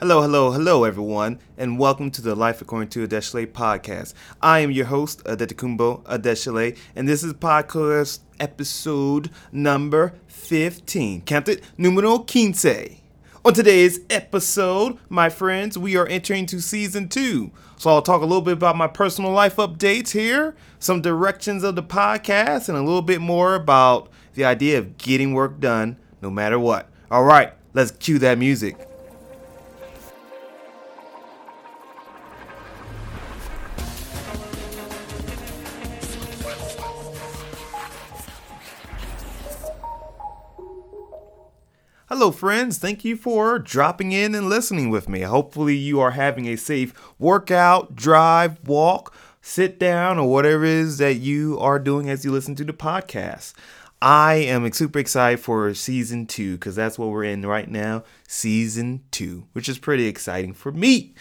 Hello, hello, hello, everyone, and welcome to the Life According to Adeshale podcast. I am your host, Adetokunbo Adeshale, and this is podcast episode number 15. Count it, numero quince. On today's episode, my friends, we are entering to season two. So I'll talk a little bit about my personal life updates here, some directions of the podcast, and a little bit more about the idea of getting work done no matter what. All right, let's cue that music. Hello, friends. Thank you for dropping in and listening with me. Hopefully, you are having a safe workout, drive, walk, sit down, or whatever it is that you are doing as you listen to the podcast. I am super excited for season two because that's what we're in right now, season two, which is pretty exciting for me.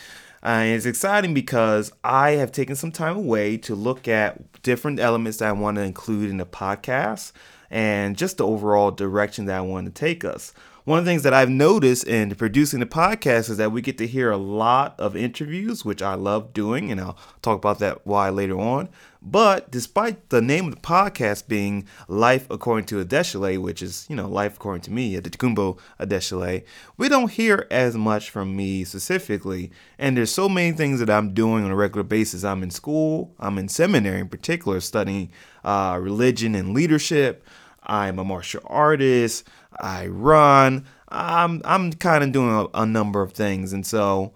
Uh, it's exciting because I have taken some time away to look at different elements that I want to include in the podcast and just the overall direction that I want to take us one of the things that I've noticed in producing the podcast is that we get to hear a lot of interviews, which I love doing, and I'll talk about that why later on. But despite the name of the podcast being Life According to Adeshale, which is, you know, Life According to me, Adetokunbo Adeshale, we don't hear as much from me specifically. And there's so many things that I'm doing on a regular basis. I'm in school, I'm in seminary in particular, studying uh, religion and leadership. I'm a martial artist. I run. I'm I'm kind of doing a, a number of things, and so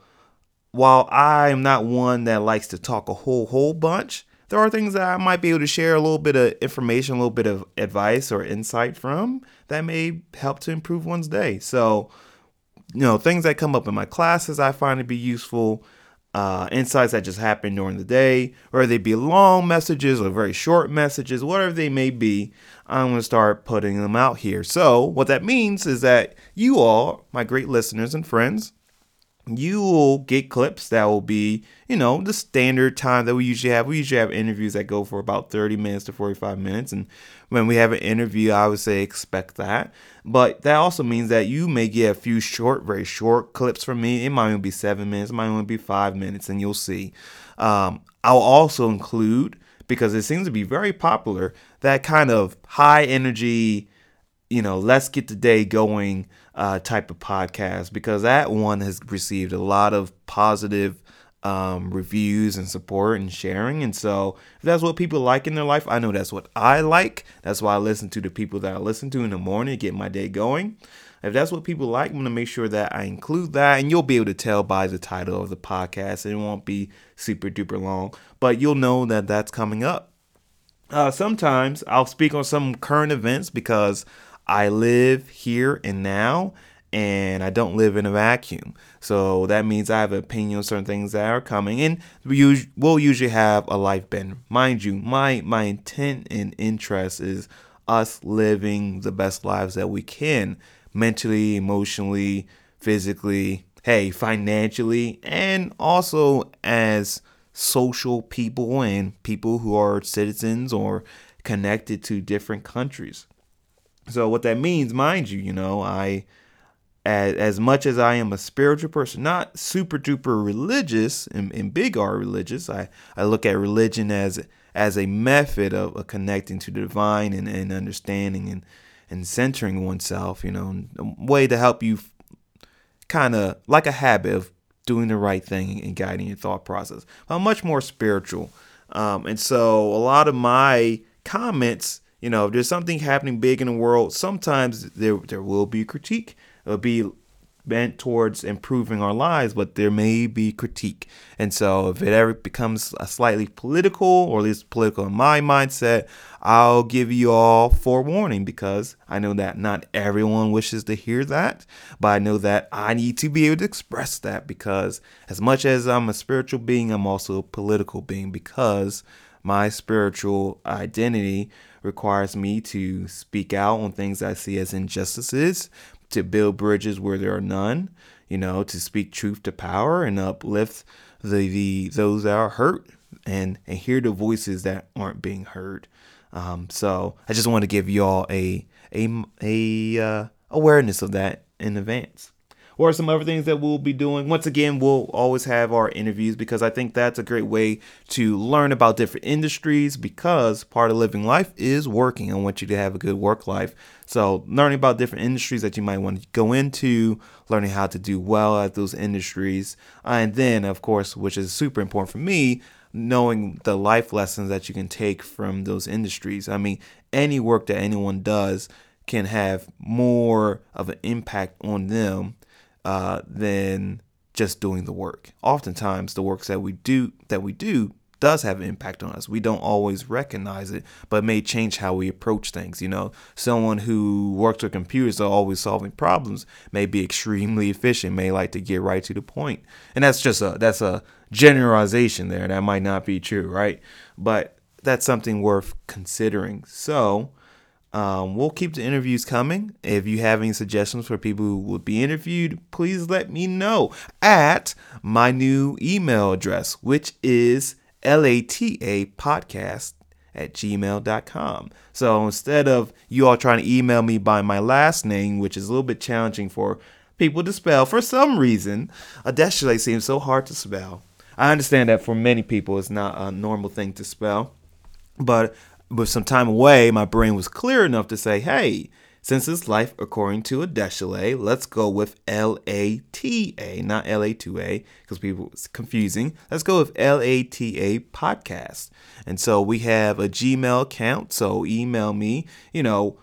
while I'm not one that likes to talk a whole whole bunch, there are things that I might be able to share a little bit of information, a little bit of advice or insight from that may help to improve one's day. So, you know, things that come up in my classes I find to be useful uh, insights that just happen during the day, or they be long messages or very short messages, whatever they may be, I'm going to start putting them out here. So, what that means is that you all, my great listeners and friends, you will get clips that will be, you know, the standard time that we usually have. We usually have interviews that go for about 30 minutes to 45 minutes. And when we have an interview, I would say expect that. But that also means that you may get a few short, very short clips from me. It might only be seven minutes, it might only be five minutes, and you'll see. Um, I'll also include, because it seems to be very popular, that kind of high energy, you know, let's get the day going uh, type of podcast because that one has received a lot of positive um, reviews and support and sharing. And so, if that's what people like in their life, I know that's what I like. That's why I listen to the people that I listen to in the morning to get my day going. If that's what people like, I'm going to make sure that I include that. And you'll be able to tell by the title of the podcast. It won't be super duper long, but you'll know that that's coming up. Uh, sometimes I'll speak on some current events because I live here and now and I don't live in a vacuum. So that means I have an opinion on certain things that are coming, and we will usually have a life bend. Mind you, my my intent and interest is us living the best lives that we can, mentally, emotionally, physically, hey, financially, and also as social people and people who are citizens or connected to different countries. So what that means, mind you, you know, I as, as much as I am a spiritual person, not super duper religious and, and big R religious, I, I look at religion as as a method of, of connecting to the divine and, and understanding and, and centering oneself, you know, a way to help you kind of like a habit of doing the right thing and guiding your thought process. I'm much more spiritual. Um, and so a lot of my comments you know, if there's something happening big in the world, sometimes there there will be critique. It'll be bent towards improving our lives, but there may be critique. And so if it ever becomes a slightly political, or at least political in my mindset, I'll give you all forewarning because I know that not everyone wishes to hear that, but I know that I need to be able to express that because as much as I'm a spiritual being, I'm also a political being because my spiritual identity requires me to speak out on things I see as injustices, to build bridges where there are none, you know, to speak truth to power and uplift the, the those that are hurt and, and hear the voices that aren't being heard. Um, so I just want to give y'all a a a uh, awareness of that in advance. Are some other things that we'll be doing? Once again, we'll always have our interviews because I think that's a great way to learn about different industries because part of living life is working. I want you to have a good work life. So, learning about different industries that you might want to go into, learning how to do well at those industries, and then, of course, which is super important for me, knowing the life lessons that you can take from those industries. I mean, any work that anyone does can have more of an impact on them uh, than just doing the work. Oftentimes, the works that we do that we do does have an impact on us. We don't always recognize it, but may change how we approach things. You know, someone who works with computers are always solving problems may be extremely efficient, may like to get right to the point. And that's just a that's a generalization there. That might not be true, right? But that's something worth considering. So, um, we'll keep the interviews coming. If you have any suggestions for people who would be interviewed, please let me know at my new email address, which is LATA podcast at gmail.com. So instead of you all trying to email me by my last name, which is a little bit challenging for people to spell for some reason, Adeshile seems so hard to spell. I understand that for many people it's not a normal thing to spell, but with some time away, my brain was clear enough to say, hey, since it's life according to Adeshile, let's go with L A T A, not L A 2A, because people it's confusing. Let's go with L A T A podcast. And so we have a Gmail account. So email me, you know,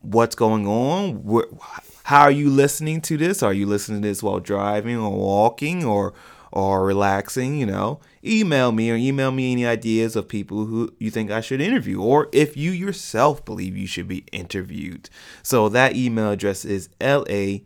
what's going on. How are you listening to this? Are you listening to this while driving or walking or or relaxing, you know, email me or email me any ideas of people who you think I should interview or if you yourself believe you should be interviewed. So that email address is LATA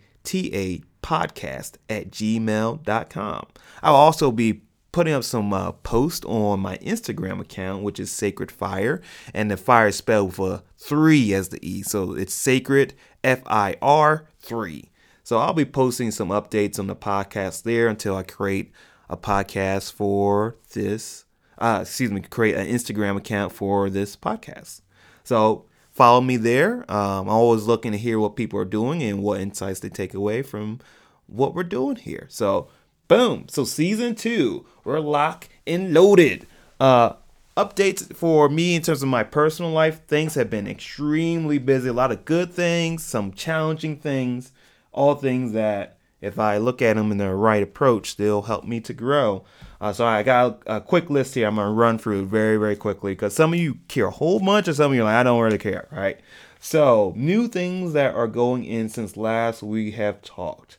podcast at gmail.com. I'll also be putting up some uh, posts on my Instagram account, which is Sacred Fire, and the fire is spelled for three as the E. So it's Sacred F I R three. So I'll be posting some updates on the podcast there until I create a podcast for this. Uh, excuse me, create an Instagram account for this podcast. So follow me there. Um, I'm always looking to hear what people are doing and what insights they take away from what we're doing here. So boom. So season two, we're locked and loaded. Uh, updates for me in terms of my personal life. Things have been extremely busy. A lot of good things, some challenging things all things that if I look at them in the right approach, they'll help me to grow. Uh, so I got a, a, quick list here. I'm gonna run through very, very quickly because some of you care a whole bunch, and some of you are like, I don't really care, right? So new things that are going in since last we have talked.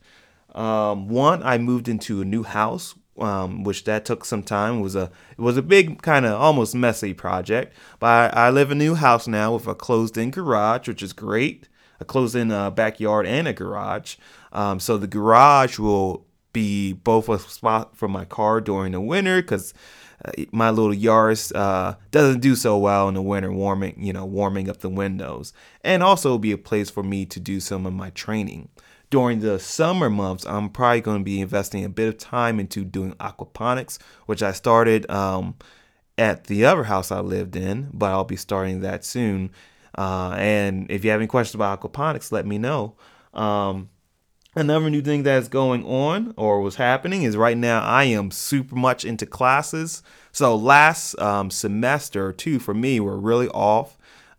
Um, one, I moved into a new house, um, which that took some time. It was a it was a big kind of almost messy project, but I, I live in a new house now with a closed-in garage, which is great a closed-in uh, backyard and a garage. Um, so the garage will be both a spot for my car during the winter because uh, my little Yaris uh, doesn't do so well in the winter, warming you know warming up the windows, and also be a place for me to do some of my training. During the summer months, I'm probably going to be investing a bit of time into doing aquaponics, which I started um, at the other house I lived in, but I'll be starting that soon. Uh, and if you have any questions about aquaponics, let me know. Um, another new thing that's going on or was happening is right now I am super much into classes. So last um, semester or two for me were really off.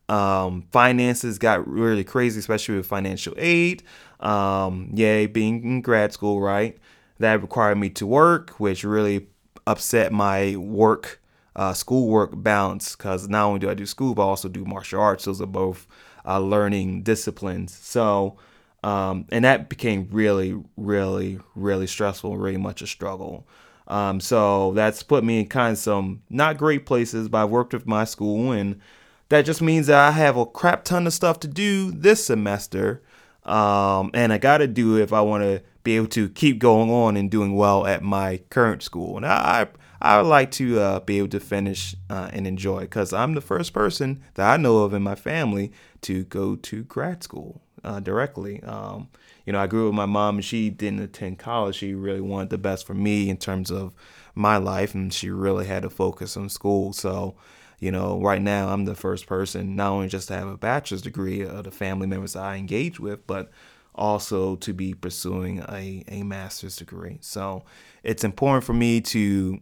Um, finances got really crazy, especially with financial aid. Um, yay, being in grad school, right? That required me to work, which really upset my work uh, schoolwork balance because not only do I do school, but I also do martial arts. Those are both uh, learning disciplines. So, um, and that became really, really, really stressful, really much a struggle. Um, so that's put me in kind of some not great places, but I've worked with my school, and that just means that I have a crap ton of stuff to do this semester. Um, and I got to do it if I want to be able to keep going on and doing well at my current school. And I, I would like to uh, be able to finish uh, and enjoy because I'm the first person that I know of in my family to go to grad school uh, directly. Um, you know, I grew up with my mom and she didn't attend college. She really wanted the best for me in terms of my life and she really had to focus on school. So, you know, right now I'm the first person not only just to have a bachelor's degree of the family members I engage with, but also to be pursuing a, a master's degree. So it's important for me to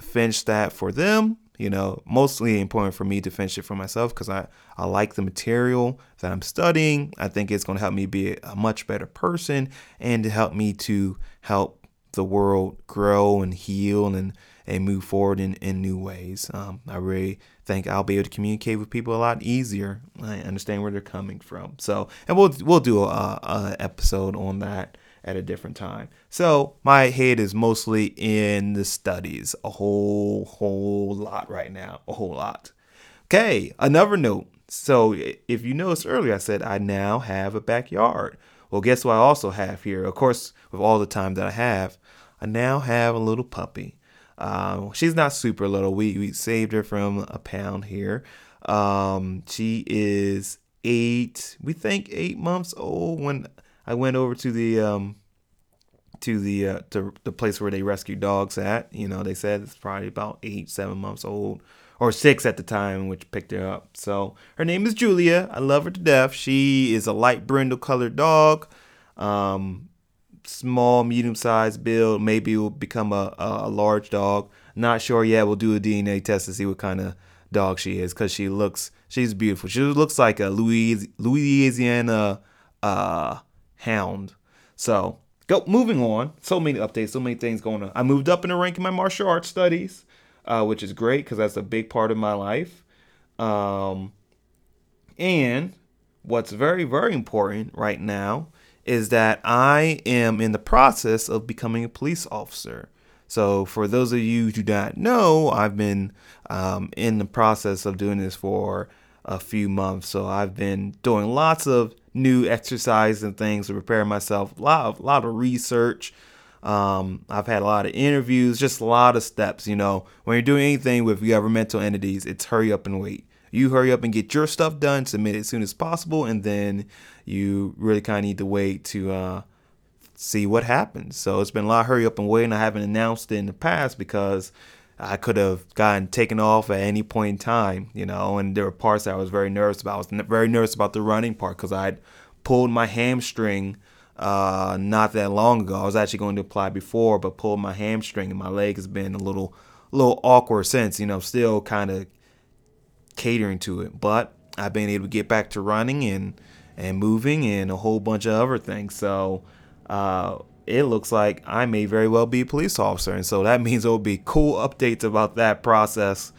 finish that for them. You know, mostly important for me to finish it for myself because I, I like the material that I'm studying. I think it's going to help me be a much better person and to help me to help the world grow and heal and and move forward in, in new ways. Um, I really think I'll be able to communicate with people a lot easier. I understand where they're coming from. So, and we'll we'll do a, a episode on that at a different time. So my head is mostly in the studies, a whole whole lot right now, a whole lot. Okay, another note. So if you noticed earlier, I said I now have a backyard. Well, guess what I also have here? Of course, with all the time that I have, I now have a little puppy. Um, she's not super little. We we saved her from a pound here. Um, she is eight. We think eight months old when I went over to the um to the uh, to the place where they rescue dogs at. You know, they said it's probably about eight, seven months old, or six at the time, which picked her up. So her name is Julia. I love her to death. She is a light brindle colored dog. Um, small, medium sized build. Maybe will become a, a, large dog. Not sure yet. We'll do a DNA test to see what kind of dog she is because she looks she's beautiful. She looks like a Louis, Louisiana uh, hound. So go moving on. So many updates, so many things going on. I moved up in the rank in my martial arts studies, uh, which is great because that's a big part of my life. Um, and what's very very important right now is that I am in the process of becoming a police officer. So, for those of you who do not know, I've been um, in the process of doing this for a few months. So, I've been doing lots of new exercises and things to prepare myself, a lot of, a lot of research. Um, I've had a lot of interviews, just a lot of steps. You know, when you're doing anything with governmental entities, it's hurry up and wait. You hurry up and get your stuff done, submit it as soon as possible, and then you really kind of need to wait to uh, see what happens. So it's been a lot of hurry up and wait, and I haven't announced it in the past because I could have gotten taken off at any point in time, you know. And there were parts that I was very nervous about. I was very nervous about the running part because I'd pulled my hamstring uh, not that long ago. I was actually going to apply before, but pulled my hamstring, and my leg has been a little, a little awkward since. You know, still kind of catering to it, but I've been able to get back to running and and moving and a whole bunch of other things. So uh, it looks like I may very well be a police officer, and so that means there will be cool updates about that process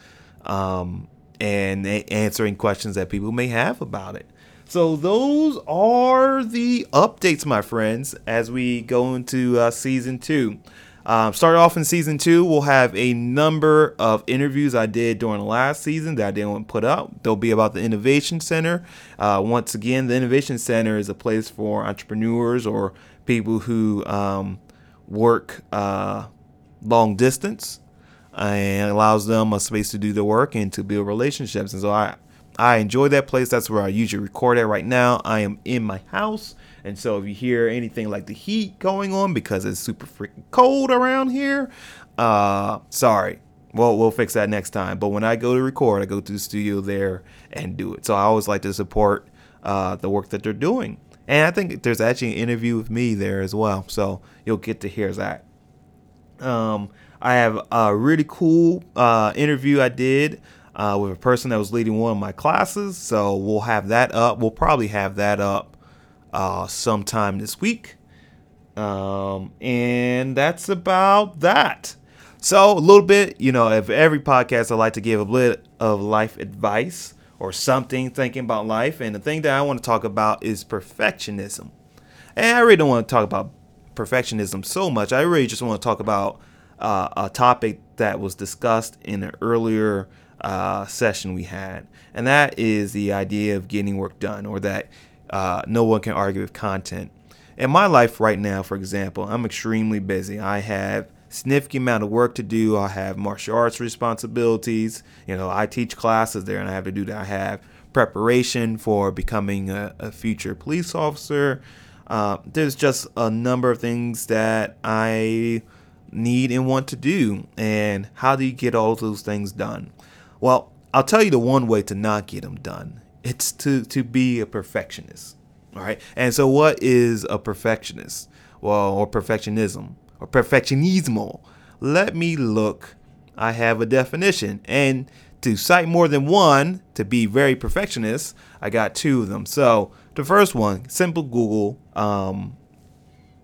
um, and answering questions that people may have about it. So those are the updates, my friends, as we go into uh, season two. Um, start off in season two, we'll have a number of interviews I did during the last season that I didn't put up. They'll be about the Innovation Center. Uh, once again, the Innovation Center is a place for entrepreneurs or people who um, work uh, long distance and allows them a space to do their work and to build relationships. And so I, I enjoy that place. That's where I usually record at right now. I am in my house. And so if you hear anything like the heat going on because it's super freaking cold around here, uh, sorry. Well, we'll fix that next time. But when I go to record, I go to the studio there and do it. So I always like to support uh, the work that they're doing. And I think there's actually an interview with me there as well. So you'll get to hear that. Um, I have a really cool uh, interview I did uh, with a person that was leading one of my classes. So we'll have that up. We'll probably have that up uh, sometime this week. Um, and that's about that. So, a little bit, you know, if every podcast I like to give a bit of life advice or something thinking about life. And the thing that I want to talk about is perfectionism. And I really don't want to talk about perfectionism so much. I really just want to talk about uh, a topic that was discussed in an earlier uh, session we had, and that is the idea of getting work done, or that uh, no one can argue with content. In my life right now, for example, I'm extremely busy. I have significant amount of work to do. I have martial arts responsibilities. You know, I teach classes there and I have to do that. I have preparation for becoming a, a future police officer. Uh, there's just a number of things that I need and want to do. And how do you get all those things done? Well, I'll tell you the one way to not get them done. It's to, to be a perfectionist. All right. And so, what is a perfectionist? Well, or perfectionism or perfectionismo? Let me look. I have a definition. And to cite more than one to be very perfectionist, I got two of them. So, the first one, simple Google, um,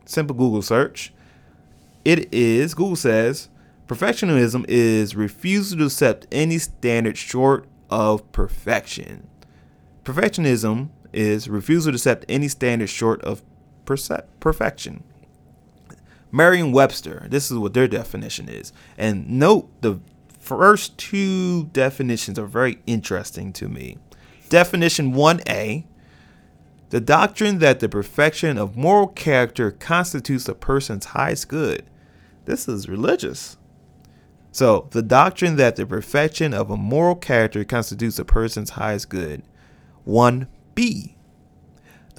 simple Google search. It is, Google says, perfectionism is refusal to accept any standard short of perfection. Perfectionism is refusal to accept any standard short of perfection. Merriam Webster, this is what their definition is. And note the first two definitions are very interesting to me. Definition 1A the doctrine that the perfection of moral character constitutes a person's highest good. This is religious. So, the doctrine that the perfection of a moral character constitutes a person's highest good. 1b.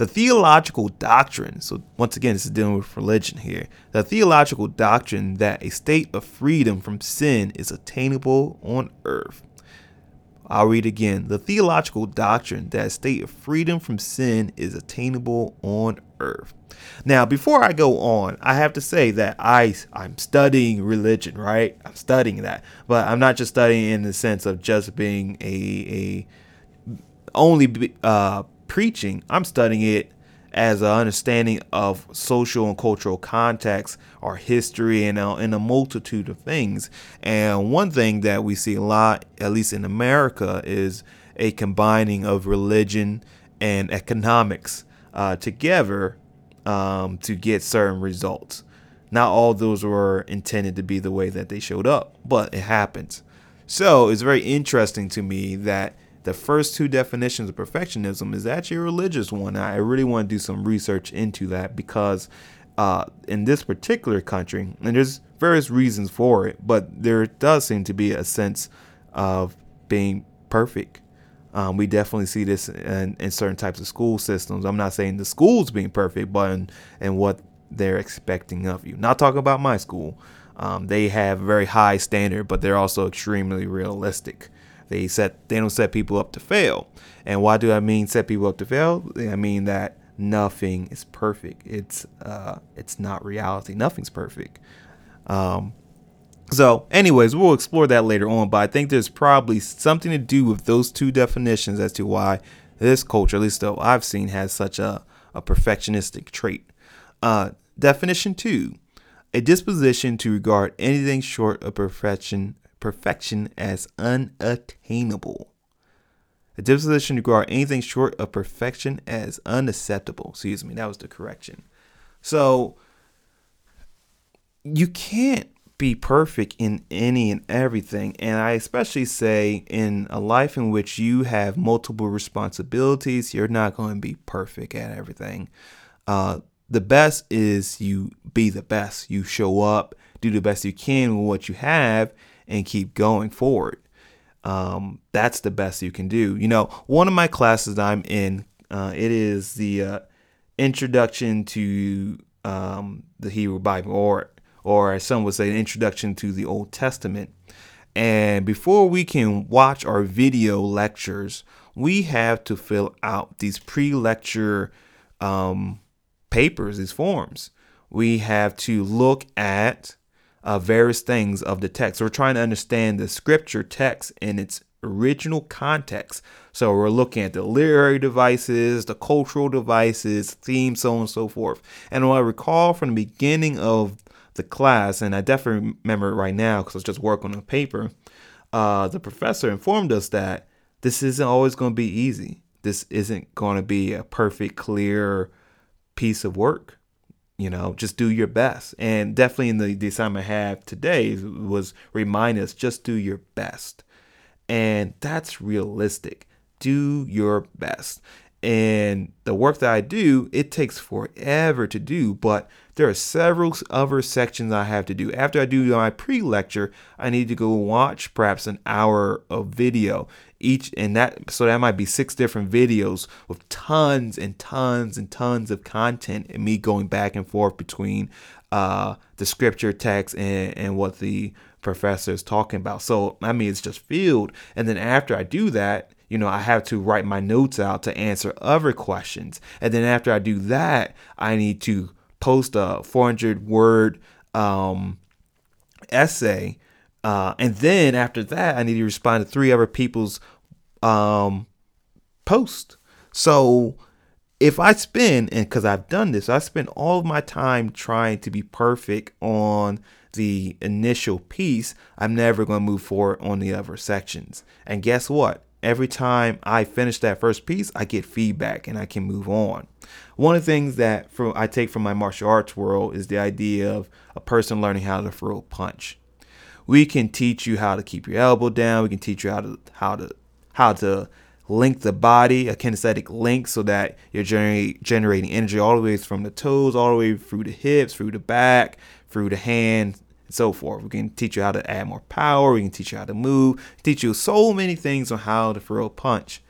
The theological doctrine, so once again, this is dealing with religion here. The theological doctrine that a state of freedom from sin is attainable on earth. I'll read again. The theological doctrine that a state of freedom from sin is attainable on earth. Now, before I go on, I have to say that I I'm studying religion, right? I'm studying that, but I'm not just studying in the sense of just being a a only uh, preaching. I'm studying it as an understanding of social and cultural context or history and a, and a multitude of things. And one thing that we see a lot, at least in America, is a combining of religion and economics uh, together um, to get certain results. Not all those were intended to be the way that they showed up, but it happens. So it's very interesting to me that the first two definitions of perfectionism is actually a religious one. I really want to do some research into that because uh, in this particular country, and there's various reasons for it, but there does seem to be a sense of being perfect. Um, we definitely see this in, in, certain types of school systems. I'm not saying the schools being perfect, but in, in what they're expecting of you. Not talking about my school. Um, they have very high standard, but they're also extremely realistic. They set they don't set people up to fail. And why do I mean set people up to fail? I mean that nothing is perfect. It's uh it's not reality. Nothing's perfect. Um so, anyways, we'll explore that later on, but I think there's probably something to do with those two definitions as to why this culture, at least though I've seen, has such a, a perfectionistic trait. Uh, definition two a disposition to regard anything short of perfection perfection as unattainable. A disposition to regard anything short of perfection as unacceptable. Excuse me, that was the correction. So you can't be perfect in any and everything. And I especially say in a life in which you have multiple responsibilities, you're not going to be perfect at everything. Uh, the best is you be the best. You show up, do the best you can with what you have, and keep going forward. Um, that's the best you can do. You know, one of my classes I'm in, uh, it is the uh, introduction to um, the Hebrew Bible, or or as some would say, an introduction to the Old Testament. And before we can watch our video lectures, we have to fill out these pre-lecture um, papers, these forms. We have to look at uh, various things of the text. So we're trying to understand the scripture text in its original context. So we're looking at the literary devices, the cultural devices, themes, so on and so forth. And what I recall from the beginning of the class, and I definitely remember it right now because I was just working on a paper, uh, the professor informed us that this isn't always going to be easy. This isn't going to be a perfect, clear piece of work you know just do your best. And definitely in the, the assignment i have today was remind us just do your best. And that's realistic. Do your best. And the work that i do it takes forever to do but there are several other sections I have to do. After I do my pre lecture, I need to go watch perhaps an hour of video each and that so that might be six different videos with tons and tons and tons of content and me going back and forth between uh, the scripture text and, and what the professor is talking about so i mean it's just filled and then after i do that you know, I have to write my notes out to answer other questions. And then after I do that, I need to post a 400 word um, essay. Uh, and then after that, I need to respond to three other people's um, posts. So if I spend, and because I've done this, I spend all of my time trying to be perfect on the initial piece, I'm never going to move forward on the other sections. And guess what? Every time I finish that first piece, I get feedback and I can move on. One of the things that I take from my martial arts world is the idea of a person learning how to throw a punch. We can teach you how to keep your elbow down. We can teach you how to how to how to link the body, a kinesthetic link, so that you're generate, generating energy all the way from the toes, all the way through the hips, through the back, through the hand, and so forth. We can teach you how to add more power. We can teach you how to move. Teach you so many things on how to throw a punch.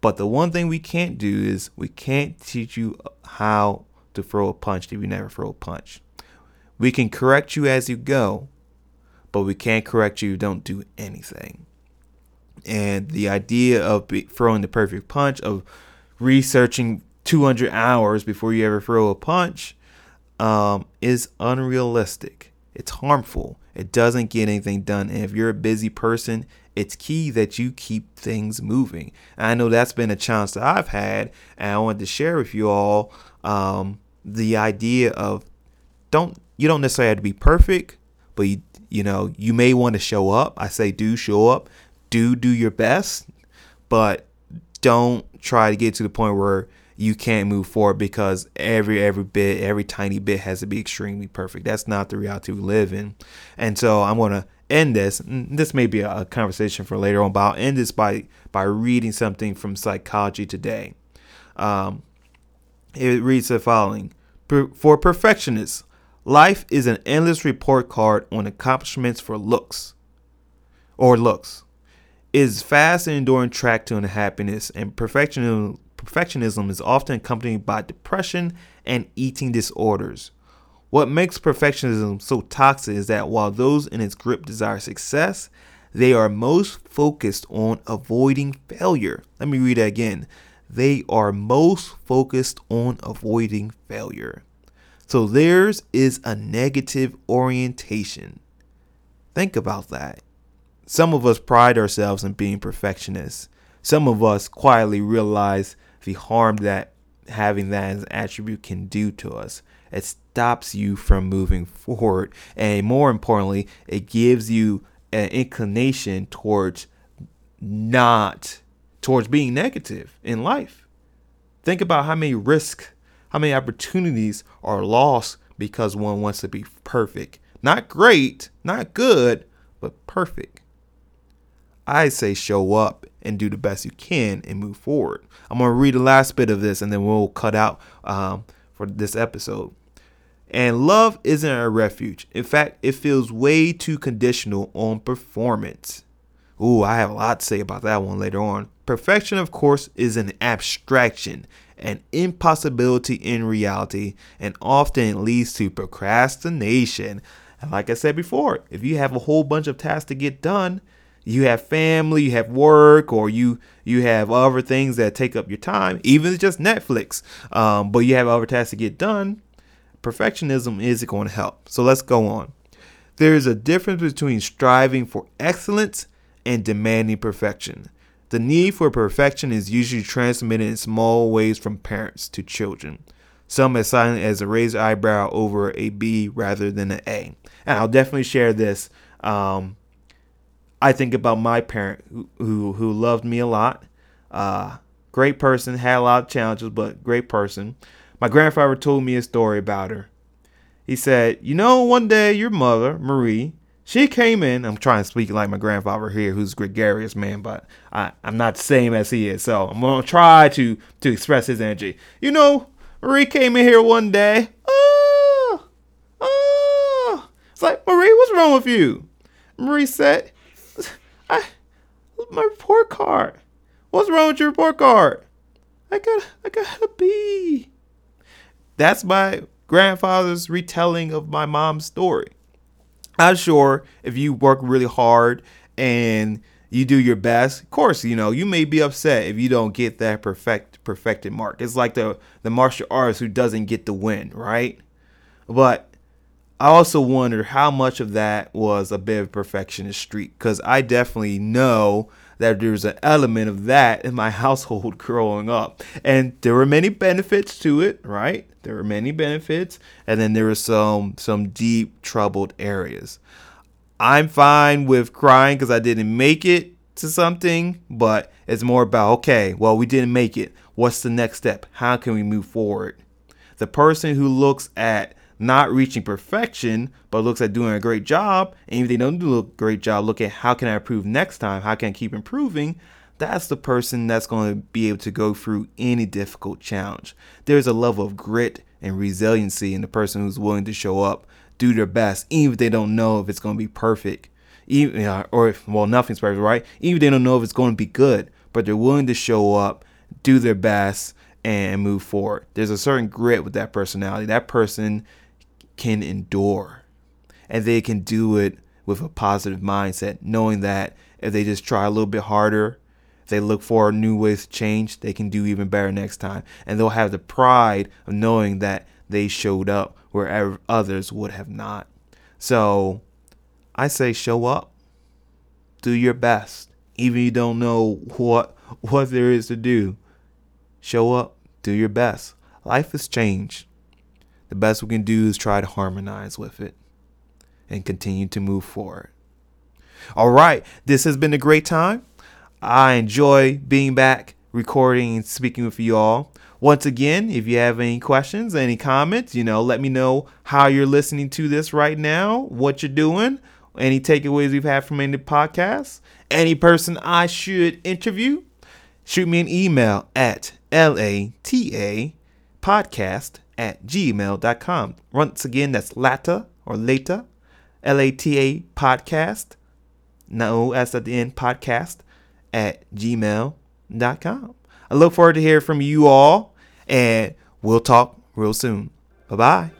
But the one thing we can't do is we can't teach you uh, how to throw a punch if you never throw a punch. We can correct you as you go, but we can't correct you don't do anything. And the idea of throwing the perfect punch, of researching 200 hours before you ever throw a punch, um, is unrealistic. It's harmful. It doesn't get anything done. And if you're a busy person, it's key that you keep things moving. And I know that's been a chance that I've had, and I wanted to share with you all um, the idea of don't you don't necessarily have to be perfect, but you you know you may want to show up. I say do show up, do do your best, but don't try to get to the point where you can't move forward because every every bit every tiny bit has to be extremely perfect. That's not the reality we live in. And so i'm to end this. This may be a conversation for later on but i'll end this by by reading something from psychology today. Um, it reads the following. For perfectionists life is an endless report card on accomplishments for looks or looks is fast and enduring track to unhappiness and perfectionism is often accompanied by depression and eating disorders. What makes perfectionism so toxic is that while those in its grip desire success, they are most focused on avoiding failure. Let me read that again. They are most focused on avoiding failure. So theirs is a negative orientation. Think about that. Some of us pride ourselves in being perfectionists. Some of us quietly realize the harm that having that as an attribute can do to us. It stops you from moving forward. And more importantly, it gives you an inclination towards not, towards being negative in life. Think about how many risks, how many opportunities are lost because one wants to be perfect. Not great, not good, but perfect. I say show up and do the best you can and move forward. I'm going to read the last bit of this and then we'll cut out um, for this episode. And love isn't a refuge. In fact, it feels way too conditional on performance. Ooh, I have a lot to say about that one later on. Perfection, of course, is an abstraction, an impossibility in reality, and often leads to procrastination. And like I said before, if you have a whole bunch of tasks to get done, you have family, you have work, or you you have other things that take up your time, even just Netflix. Um, but you have other tasks to get done. Perfectionism isn't going to help. So let's go on. There is a difference between striving for excellence and demanding perfection. The need for perfection is usually transmitted in small ways from parents to children. Some as silent as a raised eyebrow over a B rather than an A. And I'll definitely share this um, I think about my parent who who, loved me a lot. Uh, great person, had a lot of challenges, but great person. My grandfather told me a story about her. He said, "You know, one day your mother, Marie, she came in. I'm trying to speak like my grandfather here, who's gregarious man, but I, I'm not the same as he is. So I'm gonna try to to express his energy. You know, Marie came in here one day. Oh, oh. It's like Marie, what's wrong with you? Marie said, I, my report card. What's wrong with your report card? I got, I got a B. That's my grandfather's retelling of my mom's story. I'm sure if you work really hard and you do your best. Of course, you know, you may be upset if you don't get that perfect perfected mark. It's like the the martial artist who doesn't get the win, right? But I also wonder how much of that was a bit of perfectionist streak because I definitely know that there's an element of that in my household growing up. And there were many benefits to it, right? There were many benefits, and then there were some some deep troubled areas. I'm fine with crying because I didn't make it to something, but it's more about okay, well, we didn't make it. What's the next step? How can we move forward? The person who looks at not reaching perfection, but looks at doing a great job, and if they don't do a great job, look at how can I improve next time? How can I keep improving? That's the person that's going to be able to go through any difficult challenge. There's a level of grit and resiliency in the person who's willing to show up, do their best, even if they don't know if it's going to be perfect, even or if, well, nothing's perfect, right? Even if they don't know if it's going to be good, but they're willing to show up, do their best, and move forward. There's a certain grit with that personality. That person can endure and they can do it with a positive mindset, knowing that if they just try a little bit harder, they look for new ways to change, they can do even better next time. And they'll have the pride of knowing that they showed up where others would have not. So I say show up. Do your best. Even if you don't know what what there is to do. Show up, do your best. Life has changed the best we can do is try to harmonize with it and continue to move forward. All right, this has been a great time. I enjoy being back recording and speaking with you all. Once again, if you have any questions, any comments, you know, let me know how you're listening to this right now, what you're doing, any takeaways we've had from any podcasts, any person I should interview, shoot me an email at lata podcast at gmail.com. Once again, that's Lata or Lata, L A T A podcast, no S at the end, podcast at gmail.com. I look forward to hearing from you all, and we'll talk real soon. Bye bye.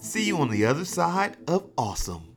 See you on the other side of awesome.